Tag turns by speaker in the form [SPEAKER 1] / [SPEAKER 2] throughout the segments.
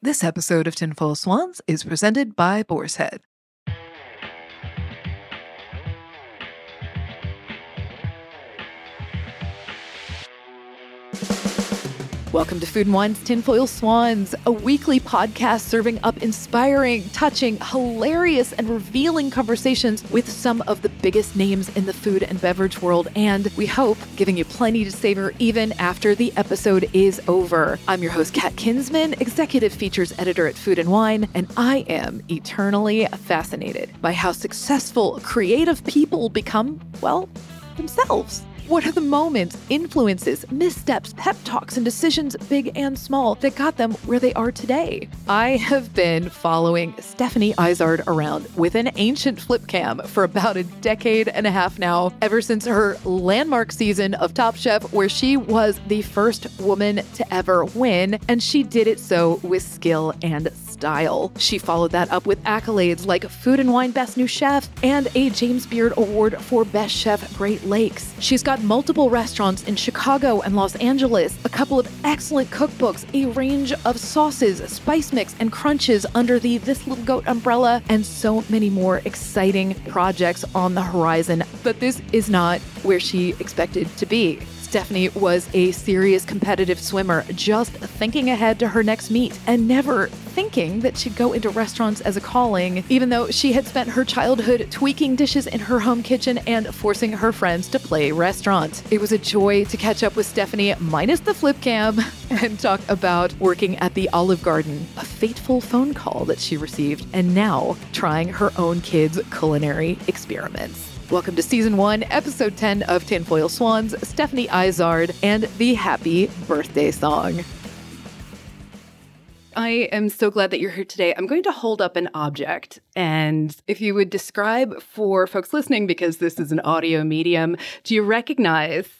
[SPEAKER 1] This episode of Tinfoil Swans is presented by Boar's Head. Welcome to Food and Wine's Tinfoil Swans, a weekly podcast serving up inspiring, touching, hilarious, and revealing conversations with some of the biggest names in the food and beverage world, and we hope giving you plenty to savor even after the episode is over. I'm your host, Kat Kinsman, executive features editor at Food and Wine, and I am eternally fascinated by how successful, creative people become, well, themselves. What are the moments, influences, missteps, pep talks, and decisions, big and small, that got them where they are today? I have been following Stephanie Izard around with an ancient flip cam for about a decade and a half now, ever since her landmark season of Top Chef, where she was the first woman to ever win, and she did it so with skill and style. She followed that up with accolades like Food and Wine Best New Chef and a James Beard Award for Best Chef Great Lakes. She's got multiple restaurants in Chicago and Los Angeles, a couple of excellent cookbooks, a range of sauces, spice mix, and crunches under the This Little Goat umbrella, and so many more exciting projects on the horizon. But this is not where she expected to be. Stephanie was a serious competitive swimmer, just thinking ahead to her next meet and never thinking that she'd go into restaurants as a calling, even though she had spent her childhood tweaking dishes in her home kitchen and forcing her friends to play restaurant. It was a joy to catch up with Stephanie, minus the flip cam, and talk about working at the Olive Garden, a fateful phone call that she received, and now trying her own kids' culinary experiments. Welcome to season one, episode 10 of Tinfoil Swans, Stephanie Izard, and the happy birthday song. I am so glad that you're here today. I'm going to hold up an object. And if you would describe for folks listening, because this is an audio medium, do you recognize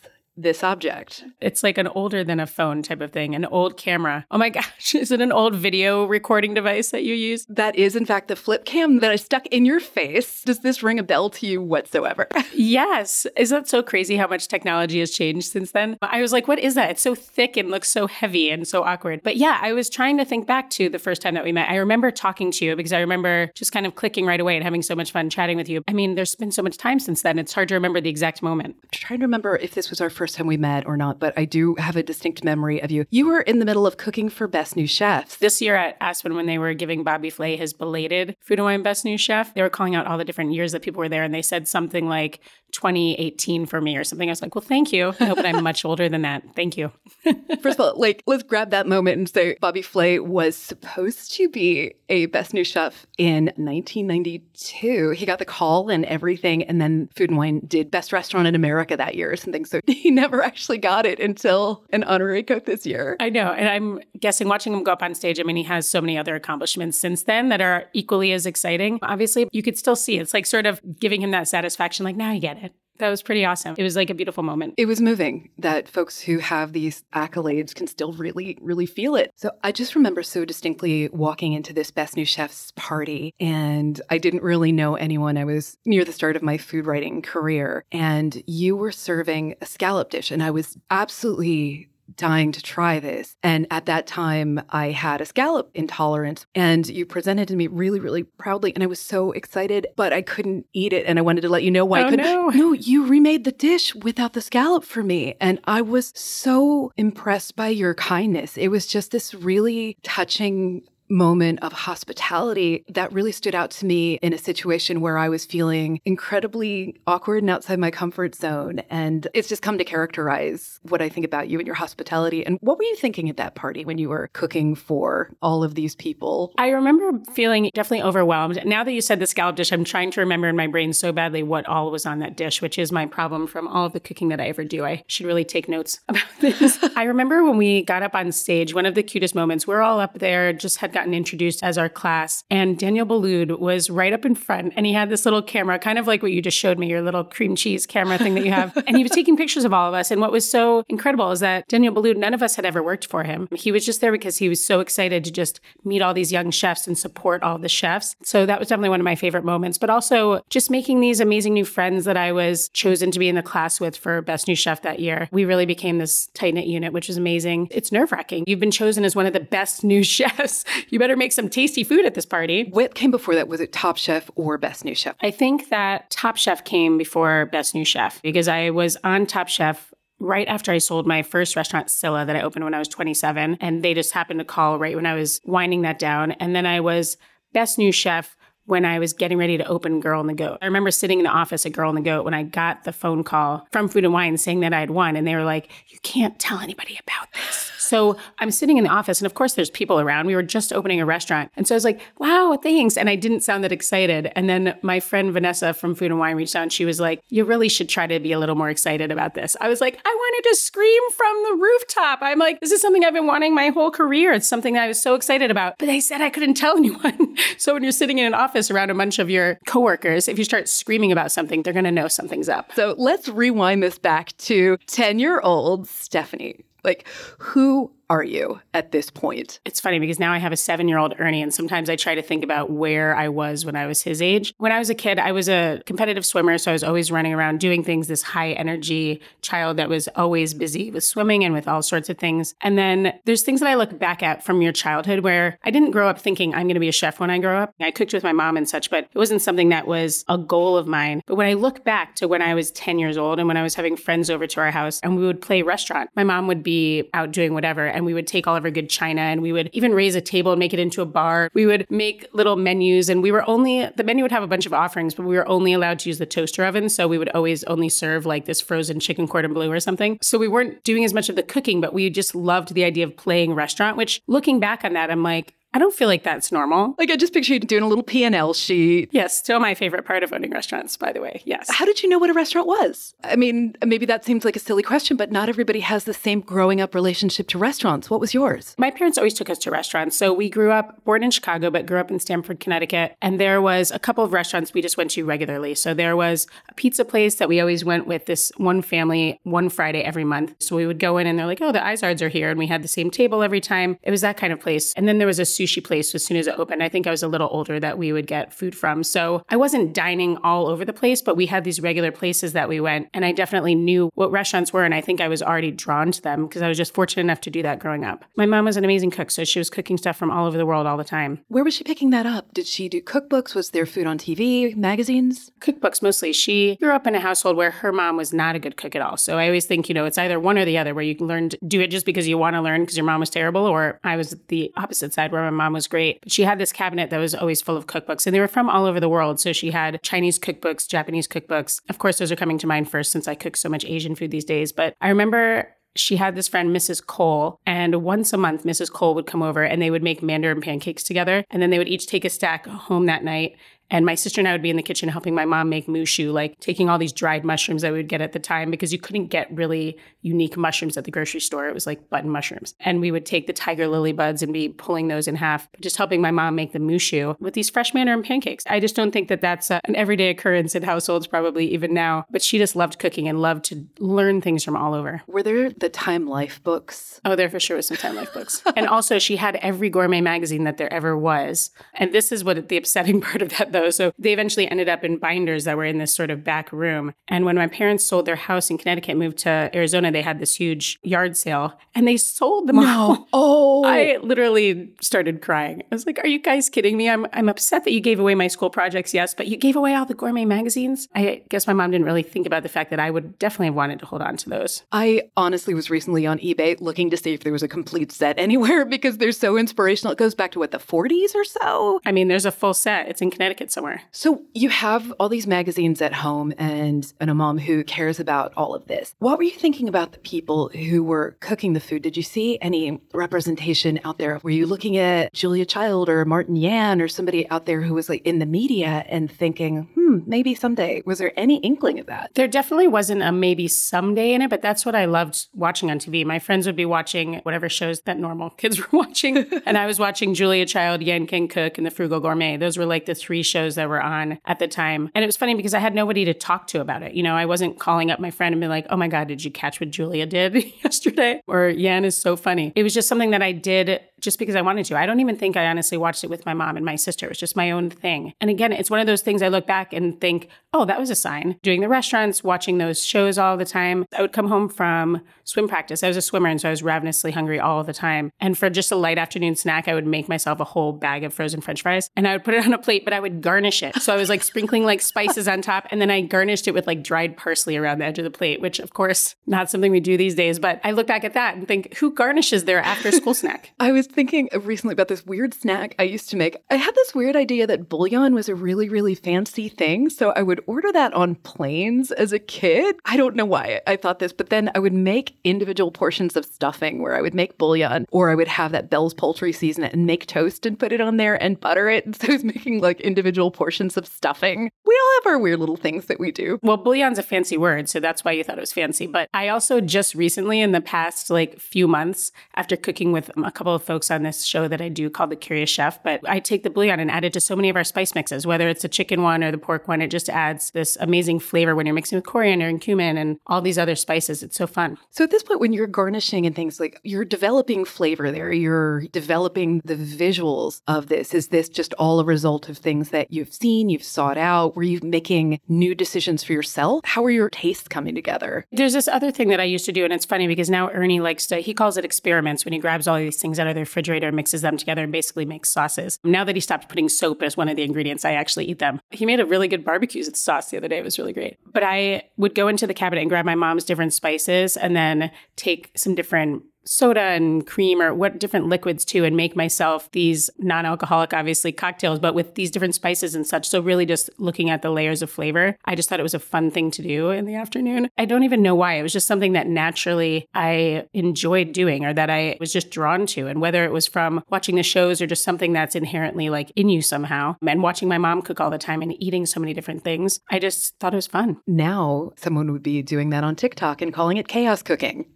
[SPEAKER 1] this object?
[SPEAKER 2] It's like an older than a phone type of thing, an old camera. Oh my gosh, is it an old video recording device that you use?
[SPEAKER 1] That is, in fact, the flip cam that I stuck in your face. Does this ring a bell to you whatsoever?
[SPEAKER 2] yes. Is that so crazy how much technology has changed since then? I was like, what is that? It's so thick and looks so heavy and so awkward. But yeah, I was trying to think back to the first time that we met. I remember talking to you because I remember just kind of clicking right away and having so much fun chatting with you. I mean, there's been so much time since then. It's hard to remember the exact moment.
[SPEAKER 1] I'm trying to remember if this was our first time we met or not, but I do have a distinct memory of you. You were in the middle of cooking for Best New Chefs.
[SPEAKER 2] This year at Aspen, when they were giving Bobby Flay his belated Food and Wine Best New Chef, they were calling out all the different years that people were there, and they said something like 2018 for me or something. I was like, well, thank you. No, but I'm much older than that. Thank you.
[SPEAKER 1] First of all, like, let's grab that moment and say Bobby Flay was supposed to be a Best New Chef in 1992. He got the call and everything, and then Food and Wine did Best Restaurant in America that year or something. So he never actually got it until an honorary cook this year.
[SPEAKER 2] I know. And I'm guessing watching him go up on stage, I mean, he has so many other accomplishments since then that are equally as exciting. Obviously, you could still see it's like sort of giving him that satisfaction, like, now you get it. That was pretty awesome. It was like a beautiful moment.
[SPEAKER 1] It was moving that folks who have these accolades can still really, really feel it. So I just remember so distinctly walking into this Best New Chef's party, and I didn't really know anyone. I was near the start of my food writing career, and you were serving a scallop dish, and I was absolutely dying to try this. And at that time, I had a scallop intolerance, and you presented to me really, really proudly. And I was so excited, but I couldn't eat it. And I wanted to let you know why
[SPEAKER 2] oh,
[SPEAKER 1] I couldn't.
[SPEAKER 2] No.
[SPEAKER 1] no, you remade the dish without the scallop for me. And I was so impressed by your kindness. It was just this really touching moment of hospitality that really stood out to me in a situation where I was feeling incredibly awkward and outside my comfort zone. And it's just come to characterize what I think about you and your hospitality. And what were you thinking at that party when you were cooking for all of these people?
[SPEAKER 2] I remember feeling definitely overwhelmed. Now that you said the scallop dish, I'm trying to remember in my brain so badly what all was on that dish, which is my problem from all of the cooking that I ever do. I should really take notes about this. I remember when we got up on stage, one of the cutest moments, we're all up there, just had gotten introduced as our class. And Daniel Boulud was right up in front and he had this little camera, kind of like what you just showed me, your little cream cheese camera thing that you have. and he was taking pictures of all of us. And what was so incredible is that Daniel Boulud, none of us had ever worked for him. He was just there because he was so excited to just meet all these young chefs and support all the chefs. So that was definitely one of my favorite moments. But also just making these amazing new friends that I was chosen to be in the class with for Best New Chef that year. We really became this tight knit unit, which was amazing. It's nerve wracking. You've been chosen as one of the best new chefs you better make some tasty food at this party.
[SPEAKER 1] What came before that? Was it Top Chef or Best New Chef?
[SPEAKER 2] I think that Top Chef came before Best New Chef because I was on Top Chef right after I sold my first restaurant, Scylla, that I opened when I was 27. And they just happened to call right when I was winding that down. And then I was Best New Chef when I was getting ready to open Girl and the Goat. I remember sitting in the office at Girl and the Goat when I got the phone call from Food and Wine saying that I had won. And they were like, You can't tell anybody about this. So I'm sitting in the office, and of course, there's people around. We were just opening a restaurant. And so I was like, Wow, thanks. And I didn't sound that excited. And then my friend Vanessa from Food and Wine reached out and she was like, You really should try to be a little more excited about this. I was like, I wanted to scream from the rooftop. I'm like, This is something I've been wanting my whole career. It's something that I was so excited about. But they said I couldn't tell anyone. so when you're sitting in an office around a bunch of your coworkers, if you start screaming about something, they're going to know something's up.
[SPEAKER 1] So let's rewind this back to 10 year old Stephanie. Like, who are you at this point?
[SPEAKER 2] It's funny because now I have a seven year old Ernie, and sometimes I try to think about where I was when I was his age. When I was a kid, I was a competitive swimmer, so I was always running around doing things, this high energy child that was always busy with swimming and with all sorts of things. And then there's things that I look back at from your childhood where I didn't grow up thinking I'm going to be a chef when I grow up. I cooked with my mom and such, but it wasn't something that was a goal of mine. But when I look back to when I was 10 years old and when I was having friends over to our house and we would play restaurant, my mom would be out doing whatever and we would take all of our good china and we would even raise a table and make it into a bar. We would make little menus and we were only, the menu would have a bunch of offerings, but we were only allowed to use the toaster oven. So we would always only serve like this frozen chicken cordon bleu or something. So we weren't doing as much of the cooking, but we just loved the idea of playing restaurant, which looking back on that, I'm like, I don't feel like that's normal.
[SPEAKER 1] Like I just picture you doing a little P&L sheet.
[SPEAKER 2] Yes, still my favorite part of owning restaurants, by the way. Yes.
[SPEAKER 1] How did you know what a restaurant was? I mean, maybe that seems like a silly question, but not everybody has the same growing up relationship to restaurants. What was yours?
[SPEAKER 2] My parents always took us to restaurants. So we grew up, born in Chicago, but grew up in Stamford, Connecticut. And there was a couple of restaurants we just went to regularly. So there was a pizza place that we always went with this one family one Friday every month. So we would go in and they're like, oh, the Izards are here. And we had the same table every time. It was that kind of place. And then there was a sushi place as soon as it opened. I think I was a little older that we would get food from. So I wasn't dining all over the place, but we had these regular places that we went. And I definitely knew what restaurants were. And I think I was already drawn to them because I was just fortunate enough to do that growing up. My mom was an amazing cook. So she was cooking stuff from all over the world all the time.
[SPEAKER 1] Where was she picking that up? Did she do cookbooks? Was there food on TV, magazines?
[SPEAKER 2] Cookbooks mostly. She grew up in a household where her mom was not a good cook at all. So I always think, you know, it's either one or the other where you can learn to do it just because you want to learn because your mom was terrible, or I was the opposite side where my mom was great. But she had this cabinet that was always full of cookbooks and they were from all over the world. So she had Chinese cookbooks, Japanese cookbooks. Of course, those are coming to mind first since I cook so much Asian food these days. But I remember she had this friend, Mrs. Cole, and once a month, Mrs. Cole would come over and they would make mandarin pancakes together. And then they would each take a stack home that night. And my sister and I would be in the kitchen helping my mom make mushu, like taking all these dried mushrooms that we would get at the time because you couldn't get really unique mushrooms at the grocery store. It was like button mushrooms. And we would take the tiger lily buds and be pulling those in half, just helping my mom make the mushu with these fresh mandarin pancakes. I just don't think that that's a, an everyday occurrence in households, probably even now. But she just loved cooking and loved to learn things from all over.
[SPEAKER 1] Were there the Time Life books?
[SPEAKER 2] Oh, there for sure was some Time Life books. and also, she had every gourmet magazine that there ever was. And this is what the upsetting part of that, So they eventually ended up in binders that were in this sort of back room. And when my parents sold their house in Connecticut, moved to Arizona, they had this huge yard sale and they sold them all.
[SPEAKER 1] Oh,
[SPEAKER 2] I literally started crying. I was like, "Are you guys kidding me? I'm I'm upset that you gave away my school projects, yes, but you gave away all the gourmet magazines." I guess my mom didn't really think about the fact that I would definitely have wanted to hold on to those.
[SPEAKER 1] I honestly was recently on eBay looking to see if there was a complete set anywhere because they're so inspirational. It goes back to what the 40s or so.
[SPEAKER 2] I mean, there's a full set. It's in Connecticut somewhere.
[SPEAKER 1] So you have all these magazines at home and, and a mom who cares about all of this. What were you thinking about the people who were cooking the food? Did you see any representation out there? Were you looking at Julia Child or Martin Yan or somebody out there who was like in the media and thinking, hmm, maybe someday? Was there any inkling of that?
[SPEAKER 2] There definitely wasn't a maybe someday in it, but that's what I loved watching on TV. My friends would be watching whatever shows that normal kids were watching. and I was watching Julia Child, Yan Can Cook, and The Frugal Gourmet. Those were like the three shows that were on at the time. And it was funny because I had nobody to talk to about it. You know, I wasn't calling up my friend and be like, oh my God, did you catch what Julia did yesterday? Or Yan is so funny. It was just something that I did just because I wanted to. I don't even think I honestly watched it with my mom and my sister. It was just my own thing. And again, it's one of those things I look back and think, oh, that was a sign. Doing the restaurants, watching those shows all the time. I would come home from swim practice. I was a swimmer, and so I was ravenously hungry all the time. And for just a light afternoon snack, I would make myself a whole bag of frozen french fries and I would put it on a plate, but I would garnish it. So I was like sprinkling like spices on top. And then I garnished it with like dried parsley around the edge of the plate, which of course, not something we do these days. But I look back at that and think, who garnishes their after school snack?
[SPEAKER 1] I was thinking recently about this weird snack I used to make. I had this weird idea that bouillon was a really, really fancy thing. So I would order that on planes as a kid. I don't know why I thought this, but then I would make individual portions of stuffing where I would make bouillon or I would have that Bell's poultry season and make toast and put it on there and butter it. And so I was making like individual portions of stuffing. We all have our weird little things that we do.
[SPEAKER 2] Well, bouillon's a fancy word, so that's why you thought it was fancy. But I also just recently, in the past like few months, after cooking with a couple of folks on this show that I do called The Curious Chef, but I take the bouillon and add it to so many of our spice mixes, whether it's a chicken one or the pork one. It just adds this amazing flavor when you're mixing with coriander and cumin and all these other spices. It's so fun.
[SPEAKER 1] So at this point, when you're garnishing and things like you're developing flavor there, you're developing the visuals of this. Is this just all a result of things that you've seen, you've sought out? Were you making new decisions for yourself? How are your tastes coming together?
[SPEAKER 2] There's this other thing that I used to do, and it's funny because now Ernie likes to, he calls it experiments when he grabs all these things out of the refrigerator, mixes them together, and basically makes sauces. Now that he stopped putting soap as one of the ingredients, I actually eat them. He made a really good barbecue sauce the other day. It was really great. But I would go into the cabinet and grab my mom's different spices and then take some different soda and cream or what different liquids too and make myself these non-alcoholic obviously cocktails but with these different spices and such. So really just looking at the layers of flavor i just thought it was a fun thing to do in the afternoon. I don't even know why. It was just something that naturally i enjoyed doing or that i was just drawn to. And whether it was from watching the shows or just something that's inherently like in you somehow and watching my mom cook all the time and eating so many different things i just thought it was fun.
[SPEAKER 1] Now someone would be doing that on tiktok and calling it chaos cooking.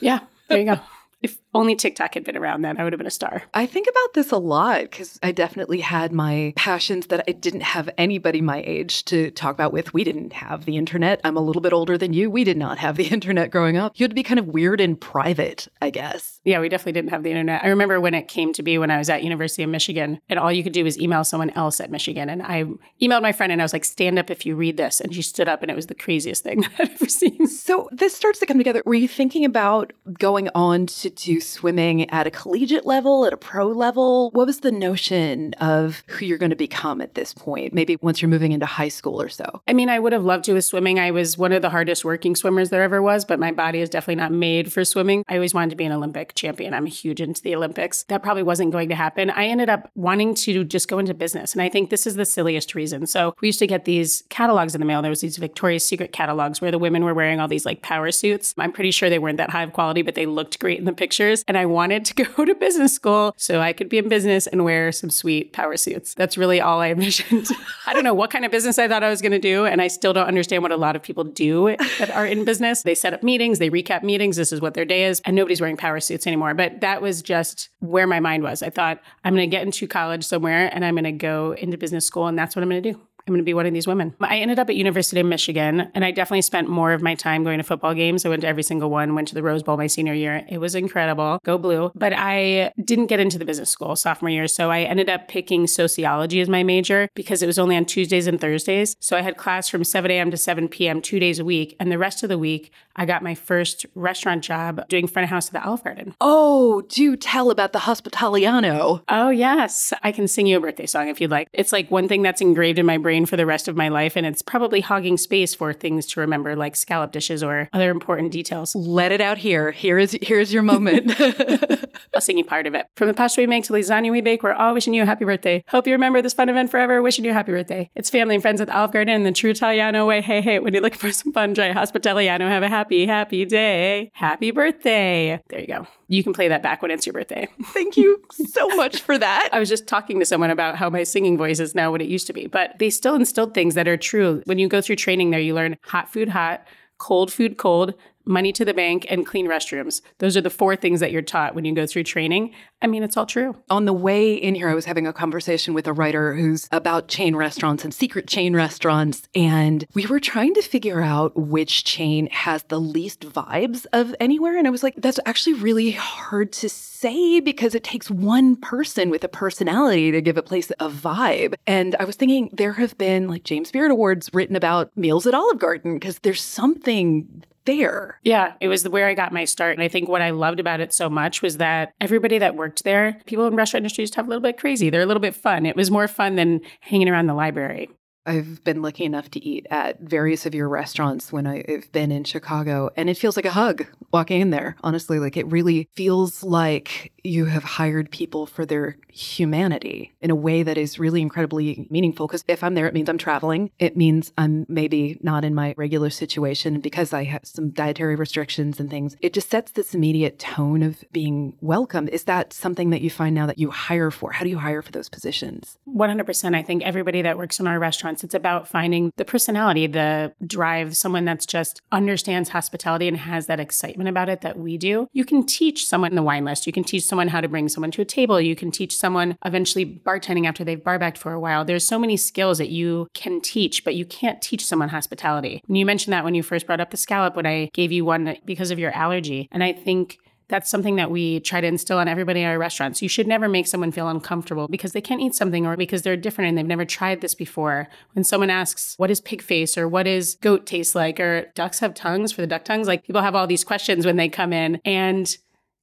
[SPEAKER 2] Yeah there you go if only TikTok had been around then, I would have been a star.
[SPEAKER 1] I think about this a lot because I definitely had my passions that I didn't have anybody my age to talk about with. We didn't have the internet. I'm a little bit older than you. We did not have the internet growing up. You had to be kind of weird and private, I guess.
[SPEAKER 2] Yeah, we definitely didn't have the internet. I remember when it came to be when I was at University of Michigan, and all you could do was email someone else at Michigan. And I emailed my friend and I was like, stand up if you read this. And she stood up and it was the craziest thing I've ever seen.
[SPEAKER 1] So this starts to come together. Were you thinking about going on to do swimming at a collegiate level, at a pro level? What was the notion of who you're going to become at this point? Maybe once you're moving into high school or so.
[SPEAKER 2] I mean, I would have loved to with swimming. I was one of the hardest working swimmers there ever was, but my body is definitely not made for swimming. I always wanted to be an Olympic champion. I'm huge into the Olympics. That probably wasn't going to happen. I ended up wanting to just go into business. And I think this is the silliest reason. So we used to get these catalogs in the mail. There was these Victoria's Secret catalogs where the women were wearing all these like power suits. I'm pretty sure they weren't that high of quality, but they looked great in the pictures. And I wanted to go to business school so I could be in business and wear some sweet power suits. That's really all I envisioned. I don't know what kind of business I thought I was going to do. And I still don't understand what a lot of people do that are in business. They set up meetings, they recap meetings. This is what their day is. And nobody's wearing power suits anymore. But that was just where my mind was. I thought, I'm going to get into college somewhere and I'm going to go into business school. And that's what I'm going to do. I'm going to be one of these women. I ended up at University of Michigan, and I definitely spent more of my time going to football games. I went to every single one, went to the Rose Bowl my senior year. It was incredible. Go blue. But I didn't get into the business school sophomore year. So I ended up picking sociology as my major because it was only on Tuesdays and Thursdays. So I had class from 7 a.m. to 7 p.m. two days a week. And the rest of the week, I got my first restaurant job doing front of house at the Olive Garden.
[SPEAKER 1] Oh, do tell about the Hospitaliano.
[SPEAKER 2] Oh, yes. I can sing you a birthday song if you'd like. It's like one thing that's engraved in my brain for the rest of my life, and it's probably hogging space for things to remember, like scallop dishes or other important details.
[SPEAKER 1] Let it out here. Here is here's your moment.
[SPEAKER 2] I'll sing you part of it. From the pasta we make to the lasagna we bake, we're all wishing you a happy birthday. Hope you remember this fun event forever. Wishing you a happy birthday. It's family and friends at Olive Garden in the true Italiano way. Hey, hey, when you're looking for some fun, try Hospitaliano. Have a happy, happy happy day. Happy birthday. There you go. You can play that back when it's your birthday.
[SPEAKER 1] Thank you so much for that.
[SPEAKER 2] I was just talking to someone about how my singing voice is now what it used to be, but they still instilled things that are true. When you go through training there, you learn hot food hot, cold food cold, money to the bank, and clean restrooms. Those are the four things that you're taught when you go through training. I mean, it's all true.
[SPEAKER 1] On the way in here, I was having a conversation with a writer who's about chain restaurants and secret chain restaurants. And we were trying to figure out which chain has the least vibes of anywhere. And I was like, that's actually really hard to say because it takes one person with a personality to give a place a vibe. And I was thinking there have been like James Beard Awards written about meals at Olive Garden because there's something there.
[SPEAKER 2] Yeah, it was where I got my start. And I think what I loved about it so much was that everybody that worked there, people in restaurant industry used have a little bit crazy. They're a little bit fun. It was more fun than hanging around the library.
[SPEAKER 1] I've been lucky enough to eat at various of your restaurants when I've been in Chicago, and it feels like a hug walking in there. Honestly, like it really feels like you have hired people for their humanity in a way that is really incredibly meaningful. Because if I'm there, it means I'm traveling. It means I'm maybe not in my regular situation because I have some dietary restrictions and things. It just sets this immediate tone of being welcome. Is that something that you find now that you hire for? How do you hire for those positions?
[SPEAKER 2] 100%. I think everybody that works in our restaurants, it's about finding the personality, the drive, someone that's just understands hospitality and has that excitement about it that we do. You can teach someone in the wine list. You can teach someone how to bring someone to a table. You can teach someone eventually bartending after they've barbacked for a while. There's so many skills that you can teach, but you can't teach someone hospitality. And you mentioned that when you first brought up the scallop, when I gave you one because of your allergy. And I think that's something that we try to instill on everybody in our restaurants. You should never make someone feel uncomfortable because they can't eat something or because they're different and they've never tried this before. When someone asks, what is pig face or what does goat taste like or ducks have tongues for the duck tongues? Like people have all these questions when they come in and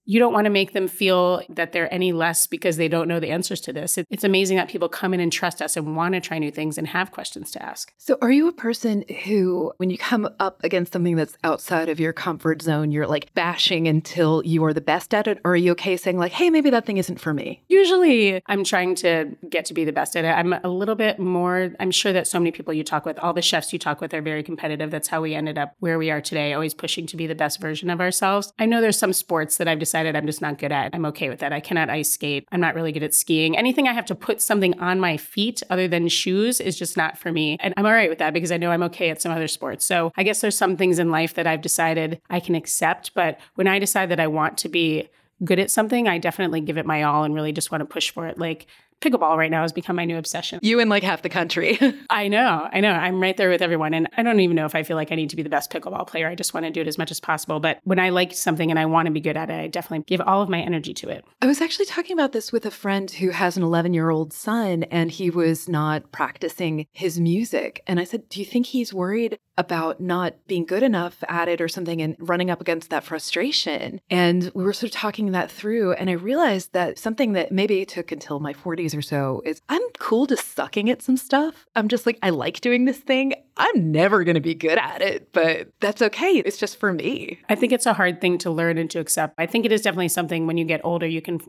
[SPEAKER 2] you don't want to make them feel that they're any less because they don't know the answers to this. It's amazing that people come in and trust us and want to try new things and have questions to ask.
[SPEAKER 1] So, are you a person who, when you come up against something that's outside of your comfort zone, you're like bashing until you are the best at it? Or are you okay saying, like, hey, maybe that thing isn't for me?
[SPEAKER 2] Usually, I'm trying to get to be the best at it. I'm a little bit more, I'm sure that so many people you talk with, all the chefs you talk with are very competitive. That's how we ended up where we are today, always pushing to be the best version of ourselves. I know there's some sports that I've decided decided I'm just not good at. I'm okay with that. I cannot ice skate. I'm not really good at skiing. Anything I have to put something on my feet other than shoes is just not for me. And I'm all right with that because I know I'm okay at some other sports. So I guess there's some things in life that I've decided I can accept. But when I decide that I want to be good at something, I definitely give it my all and really just want to push for it. Like pickleball right now has become my new obsession.
[SPEAKER 1] You and like half the country.
[SPEAKER 2] I know. I know. I'm right there with everyone. And I don't even know if I feel like I need to be the best pickleball player. I just want to do it as much as possible. But when I like something and I want to be good at it, I definitely give all of my energy to it.
[SPEAKER 1] I was actually talking about this with a friend who has an 11 year old son and he was not practicing his music. And I said, Do you think he's worried about not being good enough at it or something and running up against that frustration? And we were sort of talking that through. And I realized that something that maybe it took until my 40s or so is I'm cool to sucking at some stuff. I'm just like, I like doing this thing. I'm never going to be good at it, but that's okay. It's just for me.
[SPEAKER 2] I think it's a hard thing to learn and to accept. I think it is definitely something when you get older, you can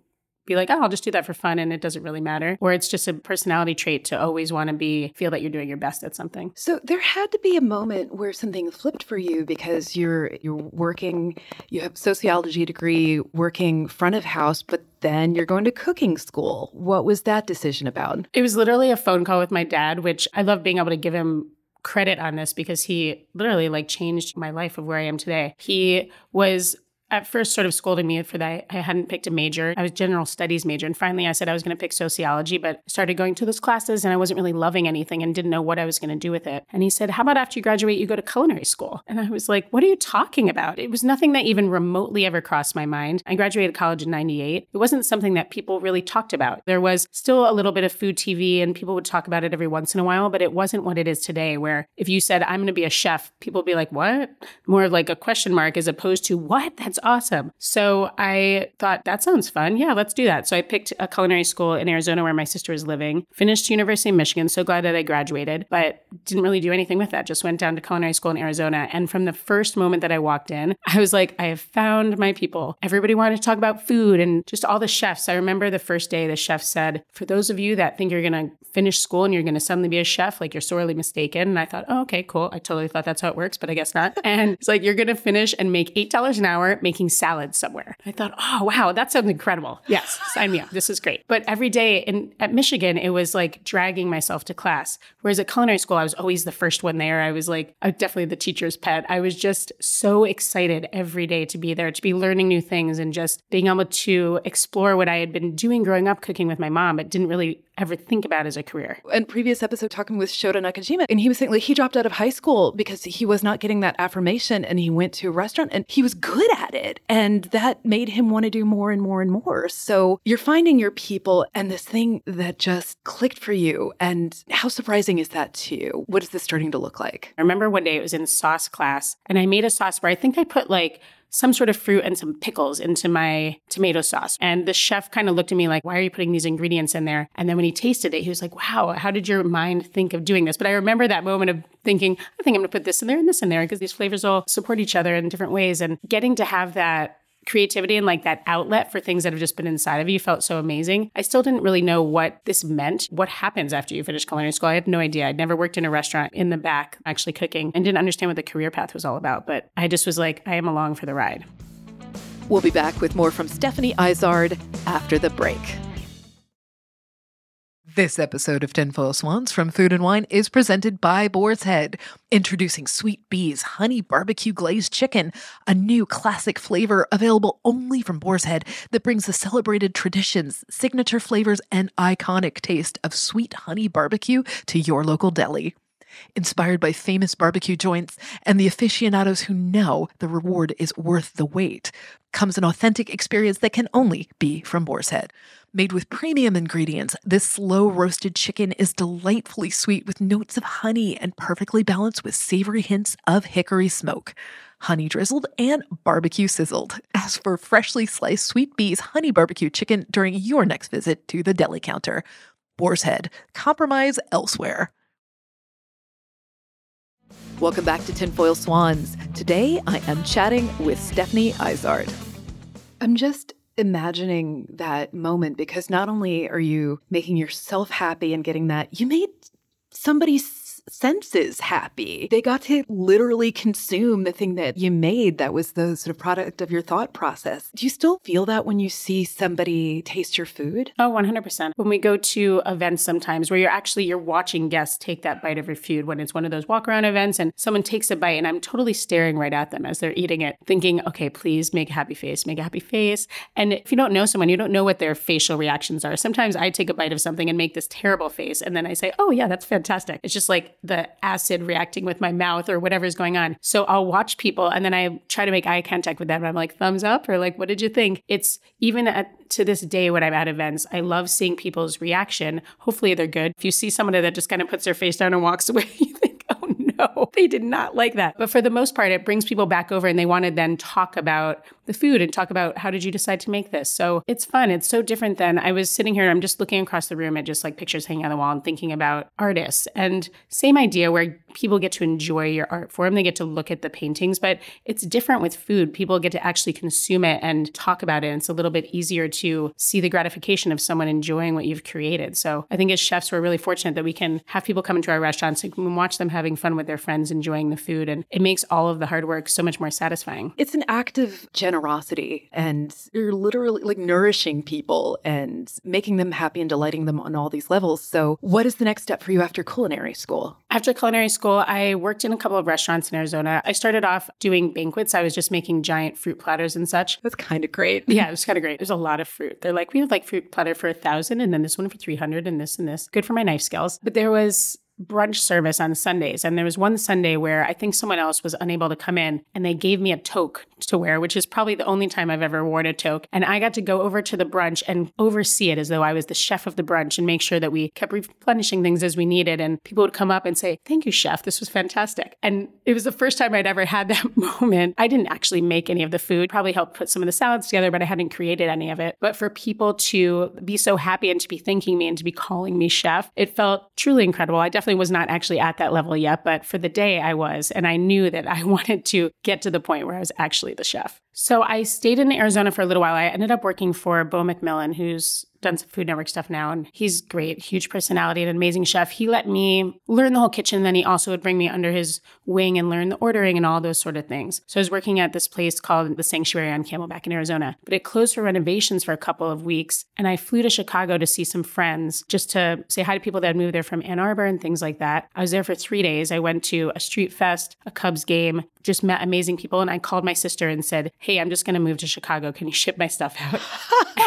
[SPEAKER 2] be like, oh, I'll just do that for fun and it doesn't really matter. Or it's just a personality trait to always want to be, feel that you're doing your best at something.
[SPEAKER 1] So there had to be a moment where something flipped for you because you're you're working, you have sociology degree, working front of house, but then you're going to cooking school. What was that decision about?
[SPEAKER 2] It was literally a phone call with my dad, which I love being able to give him credit on this because he literally like changed my life of where I am today. He was at first sort of scolded me for that I hadn't picked a major. I was general studies major. And finally I said I was going to pick sociology, but started going to those classes and I wasn't really loving anything and didn't know what I was going to do with it. And he said, How about after you graduate, you go to culinary school? And I was like, What are you talking about? It was nothing that even remotely ever crossed my mind. I graduated college in 98. It wasn't something that people really talked about. There was still a little bit of food TV and people would talk about it every once in a while, but it wasn't what it is today, where if you said, I'm going to be a chef, people would be like, What? More of like a question mark as opposed to, What? That's awesome. So I thought that sounds fun. Yeah, let's do that. So I picked a culinary school in Arizona where my sister was living, finished University of Michigan. So glad that I graduated, but didn't really do anything with that. Just went down to culinary school in Arizona. And from the first moment that I walked in, I was like, I have found my people. Everybody wanted to talk about food and just all the chefs. I remember the first day the chef said, For those of you that think you're going to finish school and you're going to suddenly be a chef, like you're sorely mistaken. And I thought, oh, okay, cool. I totally thought that's how it works, but I guess not. And it's like, you're going to finish and make $8 an hour, making salads somewhere. I thought, oh, wow, that sounds incredible. Yes, sign me up. This is great. But every day in at Michigan, it was like dragging myself to class. Whereas at culinary school, I was always the first one there. I was like, I definitely the teacher's pet. I was just so excited every day to be there, to be learning new things and just being able to explore what I had been doing growing up cooking with my mom, but didn't really ever think about as a career.
[SPEAKER 1] And previous episode talking with Shota Nakajima, and he was saying like he dropped out of high school because he was not getting that affirmation and he went to a restaurant and he was good at it. And that made him want to do more and more and more. So you're finding your people and this thing that just clicked for you. And how surprising is that to you? What is this starting to look like?
[SPEAKER 2] I remember one day it was in sauce class and I made a sauce where I think I put like some sort of fruit and some pickles into my tomato sauce. And the chef kind of looked at me like, why are you putting these ingredients in there? And then when he tasted it, he was like, wow, how did your mind think of doing this? But I remember that moment of thinking, I think I'm going to put this in there and this in there because these flavors all support each other in different ways. And getting to have that creativity and like that outlet for things that have just been inside of you felt so amazing. I still didn't really know what this meant. What happens after you finish culinary school? I had no idea. I'd never worked in a restaurant in the back actually cooking and didn't understand what the career path was all about. But I just was like, I am along for the ride.
[SPEAKER 1] We'll be back with more from Stephanie Izard after the break. This episode of Tinfoil Swans from Food and Wine is presented by Boar's Head, introducing Sweet Bee's Honey Barbecue Glazed Chicken, a new classic flavor available only from Boar's Head that brings the celebrated traditions, signature flavors, and iconic taste of sweet honey barbecue to your local deli. Inspired by famous barbecue joints and the aficionados who know the reward is worth the wait, comes an authentic experience that can only be from Boar's Head. Made with premium ingredients, this slow roasted chicken is delightfully sweet with notes of honey and perfectly balanced with savory hints of hickory smoke. Honey drizzled and barbecue sizzled. Ask for freshly sliced Sweet Bee's honey barbecue chicken during your next visit to the deli counter. Boar's Head, compromise elsewhere. Welcome back to Tinfoil Swans. Today I am chatting with Stephanie Izard. I'm just imagining that moment because not only are you making yourself happy and getting that, you made somebody's senses happy. They got to literally consume the thing that you made that was the sort of product of your thought process. Do you still feel that when you see somebody taste your food?
[SPEAKER 2] Oh, 100%. When we go to events sometimes where you're actually you're watching guests take that bite of your food when it's one of those walk around events and someone takes a bite and I'm totally staring right at them as they're eating it, thinking, "Okay, please make a happy face, make a happy face." And if you don't know someone, you don't know what their facial reactions are. Sometimes I take a bite of something and make this terrible face and then I say, "Oh, yeah, that's fantastic." It's just like the acid reacting with my mouth or whatever's going on. So I'll watch people and then I try to make eye contact with them. I'm like, thumbs up or like, what did you think? It's even at, to this day when I'm at events, I love seeing people's reaction. Hopefully they're good. If you see someone that just kind of puts their face down and walks away, you think, oh no, they did not like that. But for the most part, it brings people back over and they want to then talk about the food and talk about how did you decide to make this. So it's fun. It's so different than I was sitting here and I'm just looking across the room at just like pictures hanging on the wall and thinking about artists. And same idea where people get to enjoy your art form, they get to look at the paintings, but it's different with food. People get to actually consume it and talk about it. And it's a little bit easier to see the gratification of someone enjoying what you've created. So I think as chefs, we're really fortunate that we can have people come into our restaurants and watch them having fun with their friends, enjoying the food. And it makes all of the hard work so much more satisfying.
[SPEAKER 1] It's an act of generosity and you're literally like nourishing people and making them happy and delighting them on all these levels. So, what is the next step for you after culinary school?
[SPEAKER 2] After culinary school, I worked in a couple of restaurants in Arizona. I started off doing banquets. I was just making giant fruit platters and such.
[SPEAKER 1] That's kind of great.
[SPEAKER 2] Yeah, it was kind of great. There's a lot of fruit. They're like, we have like fruit platter for a thousand and then this one for 300 and this and this. Good for my knife skills. But there was brunch service on Sundays. And there was one Sunday where I think someone else was unable to come in and they gave me a toque to wear, which is probably the only time I've ever worn a toque. And I got to go over to the brunch and oversee it as though I was the chef of the brunch and make sure that we kept replenishing things as we needed. And people would come up and say, Thank you, chef. This was fantastic. And it was the first time I'd ever had that moment. I didn't actually make any of the food, probably helped put some of the salads together, but I hadn't created any of it. But for people to be so happy and to be thanking me and to be calling me chef, it felt truly incredible. I definitely was not actually at that level yet, but for the day I was. And I knew that I wanted to get to the point where I was actually the chef. So I stayed in Arizona for a little while. I ended up working for Beau MacMillan, who's done some Food Network stuff now, and he's great, huge personality, an amazing chef. He let me learn the whole kitchen. Then he also would bring me under his wing and learn the ordering and all those sort of things. So I was working at this place called the Sanctuary on Camelback in Arizona, but it closed for renovations for a couple of weeks. And I flew to Chicago to see some friends just to say hi to people that had moved there from Ann Arbor and things like that. I was there for three days. I went to a street fest, a Cubs game, just met amazing people. And I called my sister and said, Hey, I'm just going to move to Chicago. Can you ship my stuff out?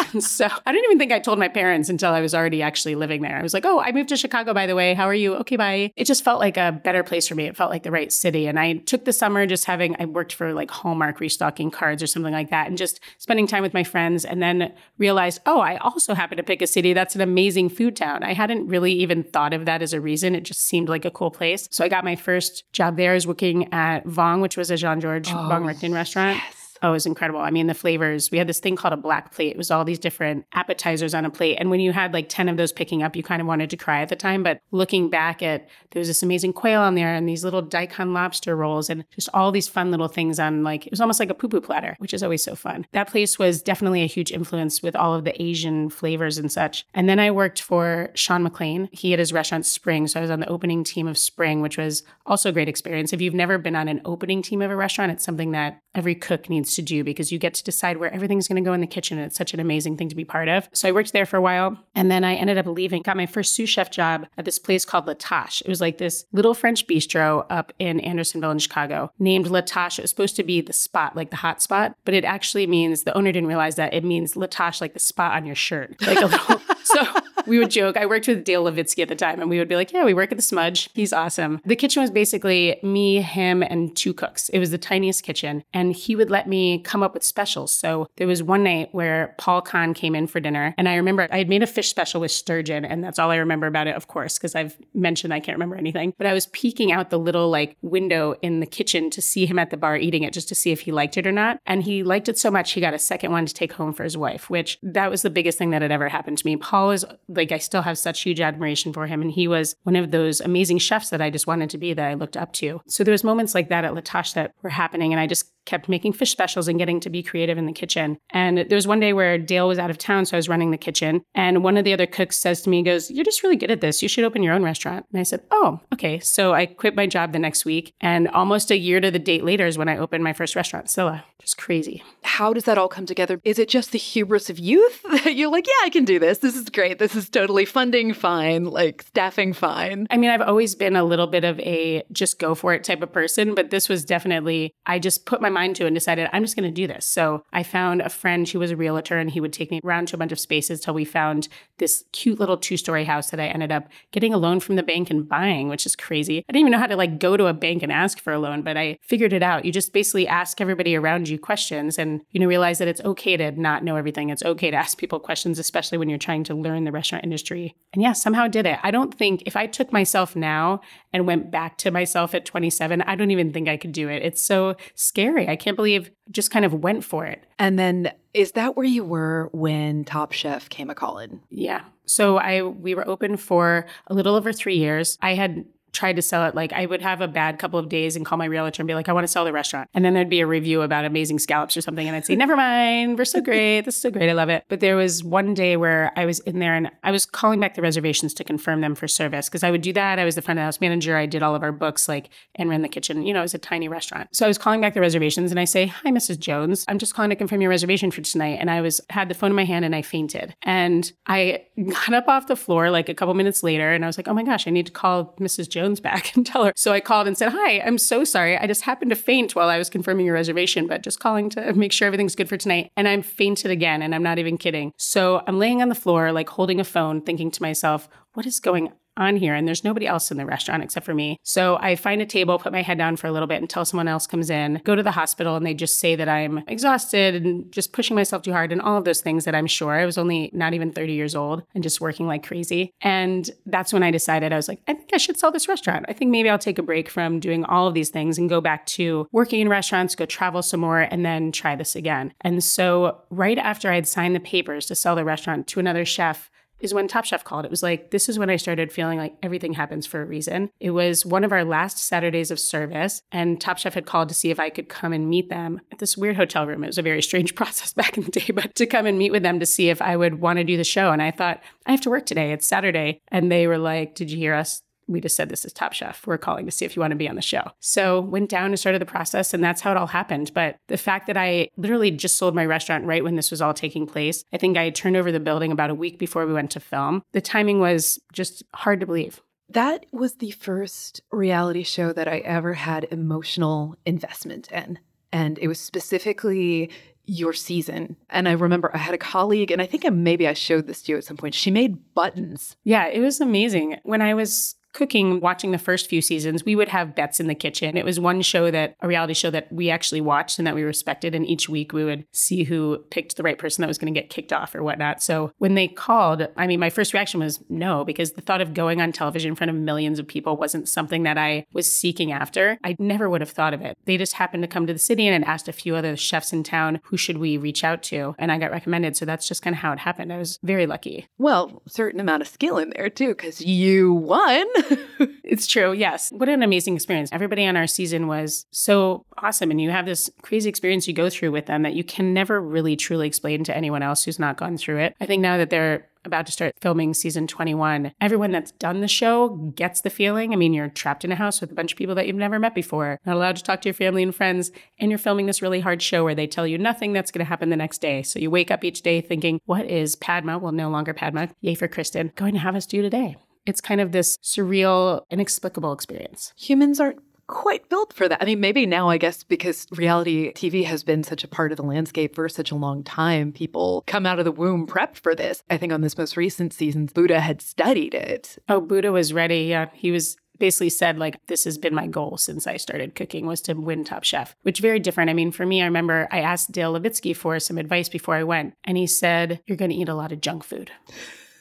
[SPEAKER 2] and so I didn't even think I told my parents until I was already actually living there. I was like, Oh, I moved to Chicago, by the way. How are you? Okay, bye. It just felt like a better place for me. It felt like the right city. And I took the summer just having, I worked for like Hallmark restocking cards or something like that and just spending time with my friends and then realized, Oh, I also happen to pick a city that's an amazing food town. I hadn't really even thought of that as a reason. It just seemed like a cool place. So I got my first job there is working at Vong, which was a Jean-Georges oh, Vong restaurant. Yes. Oh, it was incredible. I mean, the flavors, we had this thing called a black plate. It was all these different appetizers on a plate. And when you had like 10 of those picking up, you kind of wanted to cry at the time. But looking back at, there was this amazing quail on there and these little daikon lobster rolls and just all these fun little things on like, it was almost like a poo poo platter, which is always so fun. That place was definitely a huge influence with all of the Asian flavors and such. And then I worked for Shawn McClain. He had his restaurant Spring. So I was on the opening team of Spring, which was also a great experience. If you've never been on an opening team of a restaurant, it's something that every cook needs to do because you get to decide where everything's going to go in the kitchen. And it's such an amazing thing to be part of. So I worked there for a while. And then I ended up leaving, got my first sous chef job at this place called La Tâche. It was like this little French bistro up in Andersonville in Chicago named La Tâche. It was supposed to be the spot, like the hot spot, but it actually means the owner didn't realize that it means La Tâche, like the spot on your shirt. Like a little. so we would joke. I worked with Dale Levitski at the time, and we would be like, Yeah, we work at the Smudge. He's awesome. The kitchen was basically me, him, and two cooks. It was the tiniest kitchen. And he would let me come up with specials. So there was one night where Paul Kahan came in for dinner. And I remember I had made a fish special with sturgeon. And that's all I remember about it, of course, because I've mentioned I can't remember anything. But I was peeking out the little like window in the kitchen to see him at the bar eating it just to see if he liked it or not. And he liked it so much, he got a second one to take home for his wife, which that was the biggest thing that had ever happened to me. Paul was like I still have such huge admiration for him. And he was one of those amazing chefs that I just wanted to be that I looked up to. So there was moments like that at La Tâche that were happening. And I just kept making fish specials and getting to be creative in the kitchen. And there was one day where Dale was out of town, so I was running the kitchen. And one of the other cooks says to me, goes, You're just really good at this. You should open your own restaurant. And I said, Oh, okay. So I quit my job the next week. And almost a year to the date later is when I opened my first restaurant, Scylla. Uh, just crazy.
[SPEAKER 1] How does that all come together? Is it just the hubris of youth that you're like, Yeah, I can do this. This is great. This is totally funding fine, like staffing fine.
[SPEAKER 2] I mean, I've always been a little bit of a just go for it type of person, but this was definitely, I just put my mind to and decided I'm just going to do this. So I found a friend who was a realtor and he would take me around to a bunch of spaces till we found this cute little two story house that I ended up getting a loan from the bank and buying, which is crazy. I didn't even know how to like go to a bank and ask for a loan, but I figured it out. You just basically ask everybody around you questions and, you know, realize that it's okay to not know everything. It's okay to ask people questions, especially when you're trying to learn the restaurant industry. And yeah, somehow did it. I don't think if I took myself now and went back to myself at 27, I don't even think I could do it. It's so scary. I can't believe just kind of went for it.
[SPEAKER 1] And then is that where you were when Top Chef came a calling?
[SPEAKER 2] Yeah. So I we were open for a little over 3 years. I had tried to sell it. Like I would have a bad couple of days and call my realtor and be like, I want to sell the restaurant. And then there'd be a review about amazing scallops or something. And I'd say, never mind. We're so great. This is so great. I love it. But there was one day where I was in there and I was calling back the reservations to confirm them for service because I would do that. I was the front of the house manager. I did all of our books like and ran the kitchen. You know, it was a tiny restaurant. So I was calling back the reservations and I say, Hi, Mrs. Jones. I'm just calling to confirm your reservation for tonight. And I was had the phone in my hand and I fainted. And I got up off the floor like a couple minutes later and I was like, oh my gosh, I need to call Mrs. Jones back and tell her. So I called and said, Hi, I'm so sorry. I just happened to faint while I was confirming your reservation, but just calling to make sure everything's good for tonight. And I'm fainted again, and I'm not even kidding. So I'm laying on the floor, like holding a phone, thinking to myself, What is going on here and there's nobody else in the restaurant except for me. So I find a table, put my head down for a little bit until someone else comes in, go to the hospital and they just say that I'm exhausted and just pushing myself too hard and all of those things that I'm sure I was only not even 30 years old and just working like crazy. And that's when I decided I was like, I think I should sell this restaurant. I think maybe I'll take a break from doing all of these things and go back to working in restaurants, go travel some more and then try this again. And so right after I had signed the papers to sell the restaurant to another chef, is when Top Chef called. It was like, this is when I started feeling like everything happens for a reason. It was one of our last Saturdays of service, and Top Chef had called to see if I could come and meet them at this weird hotel room. It was a very strange process back in the day, but to come and meet with them to see if I would want to do the show. And I thought, I have to work today. It's Saturday. And they were like, Did you hear us? We just said this is Top Chef. We're calling to see if you want to be on the show. So went down and started the process, and that's how it all happened. But the fact that I literally just sold my restaurant right when this was all taking place, I think I had turned over the building about a week before we went to film. The timing was just hard to believe.
[SPEAKER 1] That was the first reality show that I ever had emotional investment in. And it was specifically your season. And I remember I had a colleague, and I think maybe I showed this to you at some point. She made buttons.
[SPEAKER 2] Yeah, it was amazing. When I was cooking, watching the first few seasons, we would have bets in the kitchen. It was one show that, a reality show that we actually watched and that we respected. And each week we would see who picked the right person that was going to get kicked off or whatnot. So when they called, I mean, my first reaction was no, because the thought of going on television in front of millions of people wasn't something that I was seeking after. I never would have thought of it. They just happened to come to the city and asked a few other chefs in town, who should we reach out to? And I got recommended. So that's just kind of how it happened. I was very lucky.
[SPEAKER 1] Well, certain amount of skill in there too, because you won.
[SPEAKER 2] it's true. Yes. What an amazing experience. Everybody on our season was so awesome. And you have this crazy experience you go through with them that you can never really truly explain to anyone else who's not gone through it. I think now that they're about to start filming season 21, everyone that's done the show gets the feeling. I mean, you're trapped in a house with a bunch of people that you've never met before, not allowed to talk to your family and friends, and you're filming this really hard show where they tell you nothing that's going to happen the next day. So you wake up each day thinking, what is Padma, well, no longer Padma, yay for Kristen, going to have us do today? It's kind of this surreal, inexplicable experience.
[SPEAKER 1] Humans aren't quite built for that. I mean, maybe now, I guess, because reality TV has been such a part of the landscape for such a long time, people come out of the womb prepped for this. I think on this most recent season, Buddha had studied it.
[SPEAKER 2] Oh, Buddha was ready. Yeah. He was basically said like this has been my goal since I started cooking was to win Top Chef, which very different. I mean, for me, I remember I asked Dale Levitski for some advice before I went, and he said, "You're going to eat a lot of junk food."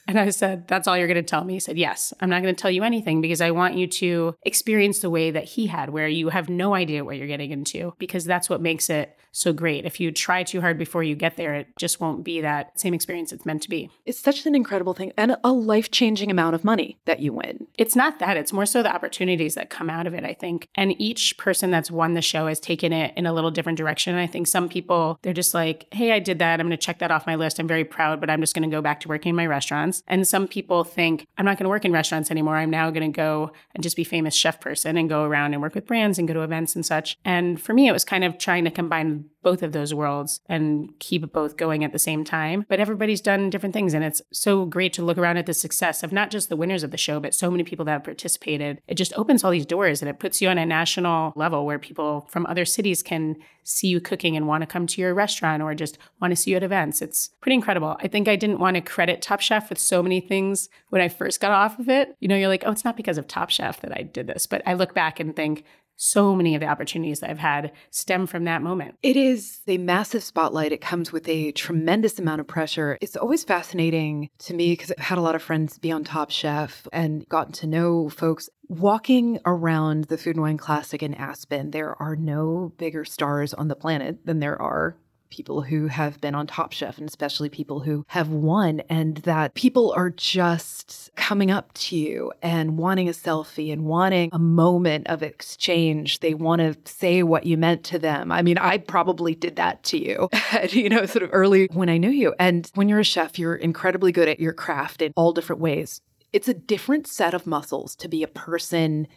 [SPEAKER 2] And I said, That's all you're going to tell me? He said, Yes. I'm not going to tell you anything because I want you to experience the way that he had, where you have no idea what you're getting into, because that's what makes it so great. If you try too hard before you get there, it just won't be that same experience it's meant to be.
[SPEAKER 1] It's such an incredible thing and a life changing amount of money that you win.
[SPEAKER 2] It's not that, it's more so the opportunities that come out of it, I think. And each person that's won the show has taken it in a little different direction. I think some people, they're just like, Hey, I did that. I'm going to check that off my list. I'm very proud, but I'm just going to go back to working in my restaurants. And some people think, I'm not going to work in restaurants anymore. I'm now going to go and just be famous chef person and go around and work with brands and go to events and such. And for me, it was kind of trying to combine both of those worlds and keep both going at the same time. But everybody's done different things. And it's so great to look around at the success of not just the winners of the show, but so many people that have participated. It just opens all these doors and it puts you on a national level where people from other cities can see you cooking and want to come to your restaurant or just want to see you at events. It's pretty incredible. I think I didn't want to credit Top Chef with so many things when I first got off of it. You know, you're like, oh, it's not because of Top Chef that I did this. But I look back and think, so many of the opportunities that I've had stem from that moment.
[SPEAKER 1] It is a massive spotlight. It comes with a tremendous amount of pressure. It's always fascinating to me because I've had a lot of friends be on Top Chef and gotten to know folks. Walking around the Food and Wine Classic in Aspen, there are no bigger stars on the planet than there are people who have been on Top Chef and especially people who have won, and that people are just coming up to you and wanting a selfie and wanting a moment of exchange. They want to say what you meant to them. I mean, I probably did that to you, you know, sort of early when I knew you. And when you're a chef, you're incredibly good at your craft in all different ways. It's a different set of muscles to be a person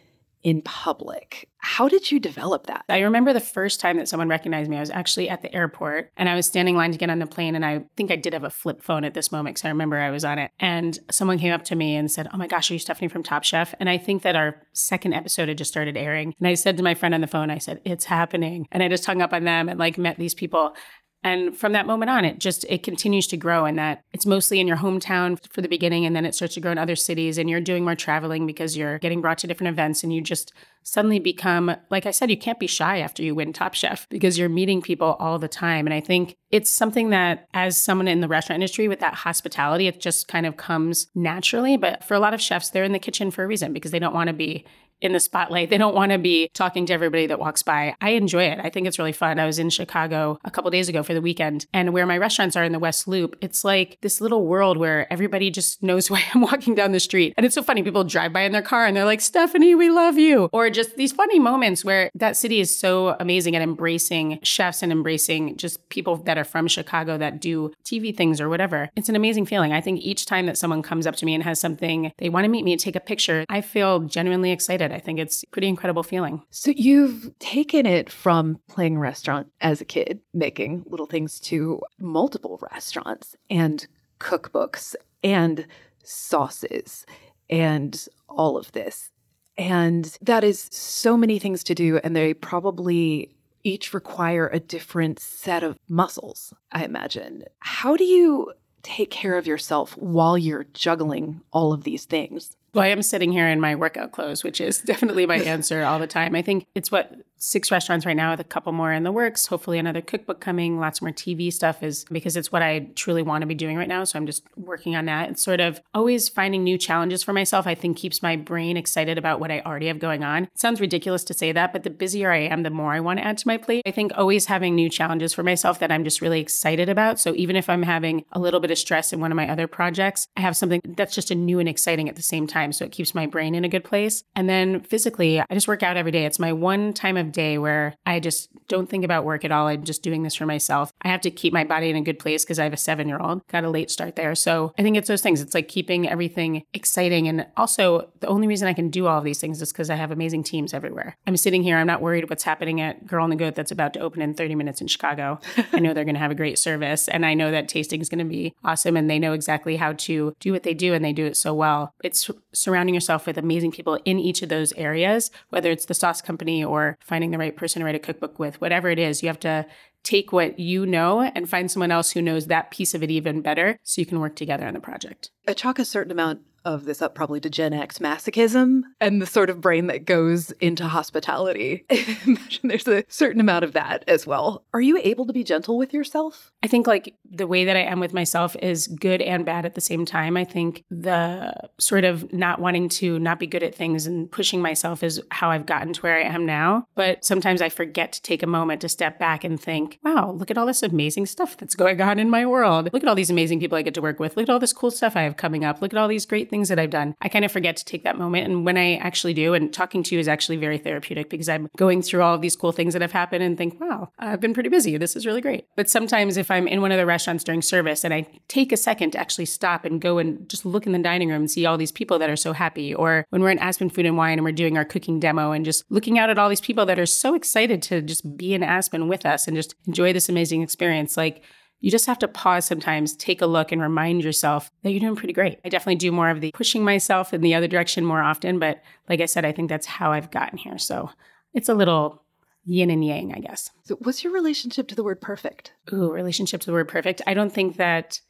[SPEAKER 1] in public. How did you develop that?
[SPEAKER 2] I remember the first time that someone recognized me. I was actually at the airport and I was standing in line to get on the plane. And I think I did have a flip phone at this moment because I remember I was on it. And someone came up to me and said, Oh my gosh, are you Stephanie from Top Chef? And I think that our second episode had just started airing. And I said to my friend on the phone, I said, It's happening. And I just hung up on them and like met these people. And from that moment on, it just it continues to grow and that it's mostly in your hometown for the beginning and then it starts to grow in other cities and you're doing more traveling because you're getting brought to different events and you just suddenly become like I said, you can't be shy after you win Top Chef because you're meeting people all the time. And I think it's something that as someone in the restaurant industry with that hospitality, it just kind of comes naturally. But for a lot of chefs, they're in the kitchen for a reason because they don't want to be in the spotlight. They don't want to be talking to everybody that walks by. I enjoy it. I think it's really fun. I was in Chicago a couple days ago for the weekend, and where my restaurants are in the West Loop, it's like this little world where everybody just knows why I'm walking down the street. And it's so funny. People drive by in their car and they're like, Stephanie, we love you. Or just these funny moments where that city is so amazing at embracing chefs and embracing just people that are from Chicago that do TV things or whatever. It's an amazing feeling. I think each time that someone comes up to me and has something they want to meet me and take a picture, I feel genuinely excited. I think it's pretty incredible feeling.
[SPEAKER 1] So you've taken it from playing restaurant as a kid, making little things to multiple restaurants and cookbooks and sauces and all of this. And that is so many things to do. And they probably each require a different set of muscles, I imagine. How do you take care of yourself while you're juggling all of these things?
[SPEAKER 2] Well, I am sitting here in my workout clothes, which is definitely my answer all the time. I think it's what six restaurants right now with a couple more in the works, hopefully another cookbook coming, lots more TV stuff is because it's what I truly want to be doing right now. So I'm just working on that. It's sort of always finding new challenges for myself, I think keeps my brain excited about what I already have going on. It sounds ridiculous to say that, but the busier I am, the more I want to add to my plate. I think always having new challenges for myself that I'm just really excited about. So even if I'm having a little bit of stress in one of my other projects, I have something that's just a new and exciting at the same time. So it keeps my brain in a good place. And then physically, I just work out every day. It's my one time of day where I just don't think about work at all. I'm just doing this for myself. I have to keep my body in a good place because I have a seven year old. Got a late start there. So I think it's those things. It's like keeping everything exciting. And also, the only reason I can do all of these things is because I have amazing teams everywhere. I'm sitting here, I'm not worried what's happening at Girl on the Goat that's about to open in 30 minutes in Chicago. I know they're going to have a great service. And I know that tasting is going to be awesome. And they know exactly how to do what they do and they do it so well. It's surrounding yourself with amazing people in each of those areas, whether it's the sauce company or finding the right person to write a cookbook with, whatever it is, you have to take what you know and find someone else who knows that piece of it even better so you can work together on the project.
[SPEAKER 1] I chalk a certain amount of this up probably to Gen X masochism and the sort of brain that goes into hospitality. Imagine there's a certain amount of that as well. Are you able to be gentle with yourself?
[SPEAKER 2] I think like the way that I am with myself is good and bad at the same time. I think the sort of not wanting to not be good at things and pushing myself is how I've gotten to where I am now. But sometimes I forget to take a moment to step back and think, wow, look at all this amazing stuff that's going on in my world. Look at all these amazing people I get to work with. Look at all this cool stuff I have coming up. Look at all these great things that I've done. I kind of forget to take that moment. And when I actually do, and talking to you is actually very therapeutic because I'm going through all of these cool things that have happened and think, wow, I've been pretty busy. This is really great. But sometimes if I'm in one of the restaurants during service and I take a second to actually stop and go and just look in the dining room and see all these people that are so happy, or when we're in Aspen Food and Wine and we're doing our cooking demo and just looking out at all these people that are so excited to just be in Aspen with us and just enjoy this amazing experience, like you just have to pause sometimes, take a look, and remind yourself that you're doing pretty great. I definitely do more of the pushing myself in the other direction more often. But like I said, I think that's how I've gotten here. So it's a little yin and yang, I guess.
[SPEAKER 1] So, what's your relationship to the word perfect?
[SPEAKER 2] Ooh, relationship to the word perfect. I don't think that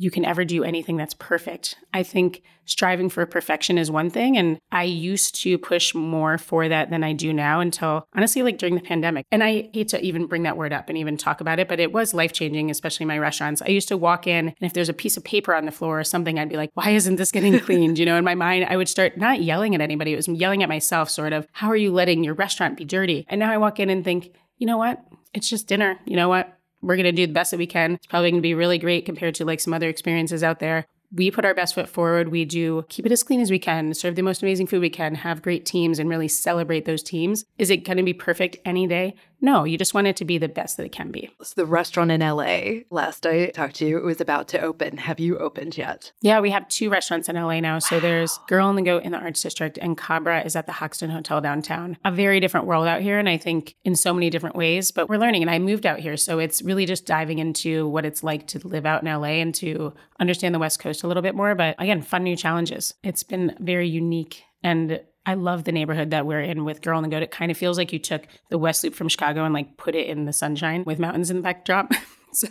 [SPEAKER 2] you can ever do anything that's perfect. I think striving for perfection is one thing. And I used to push more for that than I do now until honestly, like during the pandemic. And I hate to even bring that word up and even talk about it, but it was life changing, especially in my restaurants. I used to walk in and if there's a piece of paper on the floor or something, I'd be like, why isn't this getting cleaned? You know, in my mind, I would start not yelling at anybody, it was yelling at myself, sort of, how are you letting your restaurant be dirty? And now I walk in and think, you know what? It's just dinner. You know what? We're going to do the best that we can. It's probably going to be really great compared to like some other experiences out there. We put our best foot forward. We do keep it as clean as we can, serve the most amazing food we can, have great teams, and really celebrate those teams. Is it going to be perfect any day? No, you just want it to be the best that it can be.
[SPEAKER 1] So the restaurant in LA, last I talked to you, it was about to open. Have you opened yet?
[SPEAKER 2] Yeah, we have two restaurants in LA now. Wow. So there's Girl on the Goat in the Arts District, and Cabra is at the Hoxton Hotel downtown. A very different world out here, and I think in so many different ways, but we're learning. And I moved out here. So it's really just diving into what it's like to live out in LA and to understand the West Coast a little bit more. But again, fun new challenges. It's been very unique and I love the neighborhood that we're in with Girl on the Goat. It kind of feels like you took the West Loop from Chicago and like put it in the sunshine with mountains in the backdrop. so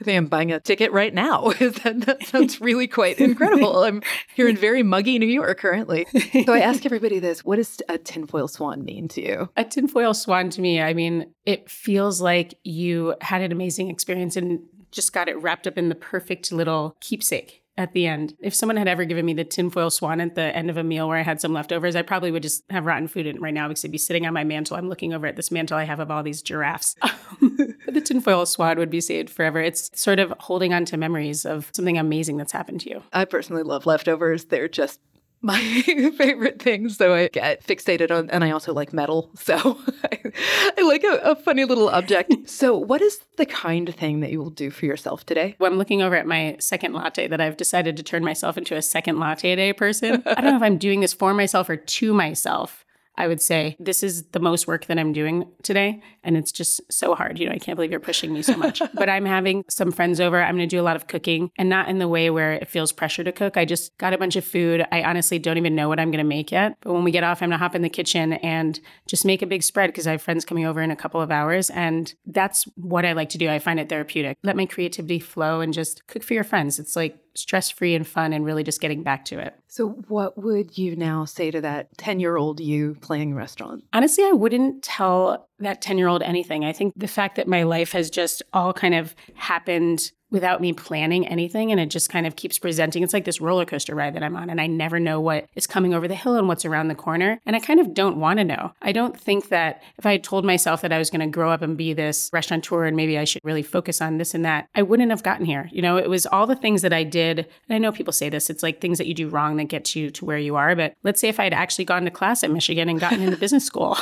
[SPEAKER 1] I think I'm buying a ticket right now. that, that sounds really quite incredible. I'm here in very muggy New York currently. So I ask everybody this what does a tinfoil swan mean to you?
[SPEAKER 2] A tinfoil swan to me, I mean, it feels like you had an amazing experience and just got it wrapped up in the perfect little keepsake at the end. If someone had ever given me the tinfoil swan at the end of a meal where I had some leftovers, I probably would just have rotten food in it right now because it'd be sitting on my mantle. I'm looking over at this mantle I have of all these giraffes. the tinfoil swan would be saved forever. It's sort of holding on to memories of something amazing that's happened to you.
[SPEAKER 1] I personally love leftovers. They're just my favorite things. So I get fixated on, and I also like metal. So I, I like a, a, funny little object. So, what is the kind thing that you will do for yourself today?
[SPEAKER 2] Well, I'm looking over at my second latte that I've decided to turn myself into a second latte a day person. I don't know if I'm doing this for myself or to myself. I would say this is the most work that I'm doing today. And it's just so hard. You know, I can't believe you're pushing me so much. but I'm having some friends over. I'm going to do a lot of cooking and not in the way where it feels pressure to cook. I just got a bunch of food. I honestly don't even know what I'm going to make yet. But when we get off, I'm going to hop in the kitchen and just make a big spread because I have friends coming over in a couple of hours. And that's what I like to do. I find it therapeutic. Let my creativity flow and just cook for your friends. It's like stress free and fun and really just getting back to it.
[SPEAKER 1] So, what would you now say to that 10 year old you playing restaurant?
[SPEAKER 2] Honestly, I wouldn't tell that 10 year old anything. I think the fact that my life has just all kind of happened without me planning anything and it just kind of keeps presenting. It's like this roller coaster ride that I'm on and I never know what is coming over the hill and what's around the corner. And I kind of don't want to know. I don't think that if I had told myself that I was going to grow up and be this restaurateur and maybe I should really focus on this and that, I wouldn't have gotten here. You know, it was all the things that I did. And I know people say this, it's like things that you do wrong that get you to where you are. But let's say if I had actually gone to class at Michigan and gotten into business school,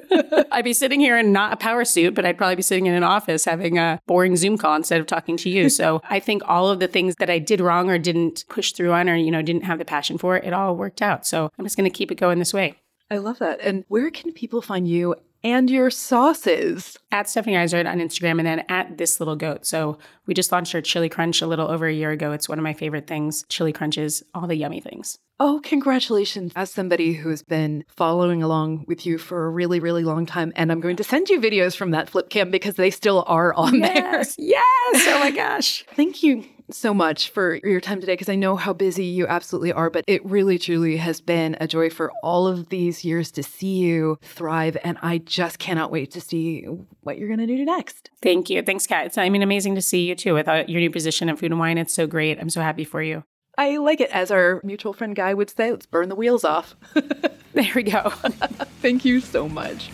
[SPEAKER 2] I'd be sitting here in not a power suit, but I'd probably be sitting in an office having a boring Zoom call instead of talking to you. So I think all of the things that I did wrong or didn't push through on or, you know, didn't have the passion for, it all worked out. So I'm just going to keep it going this way.
[SPEAKER 1] I love that. And where can people find you and your sauces?
[SPEAKER 2] At Stephanie Izard on Instagram and then at This Little Goat. So we just launched our Chili Crunch a little over a year ago. It's one of my favorite things. Chili Crunches, all the yummy things.
[SPEAKER 1] Oh, congratulations. As somebody who has been following along with you for a really, really long time, and I'm going to send you videos from that flip cam because they still are on
[SPEAKER 2] yes,
[SPEAKER 1] there.
[SPEAKER 2] Yes. Oh my gosh.
[SPEAKER 1] Thank you so much for your time today because I know how busy you absolutely are, but it really truly has been a joy for all of these years to see you thrive. And I just cannot wait to see what you're going to do next.
[SPEAKER 2] Thank you. Thanks, Kat. It's, I mean, amazing to see you too with uh, your new position at food and wine. It's so great. I'm so happy for you.
[SPEAKER 1] I like it. As our mutual friend Guy would say, let's burn the wheels off.
[SPEAKER 2] there we go.
[SPEAKER 1] Thank you so much.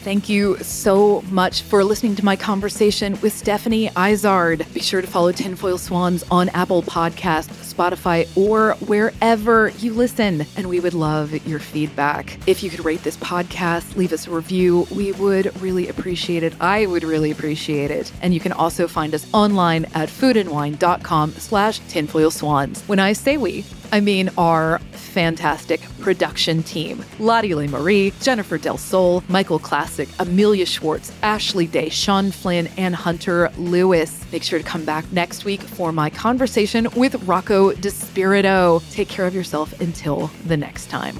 [SPEAKER 1] Thank you so much for listening to my conversation with Stephanie Izard. Be sure to follow Tinfoil Swans on Apple Podcast, Spotify, or wherever you listen. And we would love your feedback. If you could rate this podcast, leave us a review, we would really appreciate it. I would really appreciate it. And you can also find us online at foodandwine.com slash tinfoil swans. When I say we, I mean our fantastic production team. Lottie Marie, Jennifer Del Sol, Michael Classic, Amelia Schwartz, Ashley Day, Sean Flynn, and Hunter Lewis. Make sure to come back next week for my conversation with Rocco DiSpirito. Take care of yourself until the next time.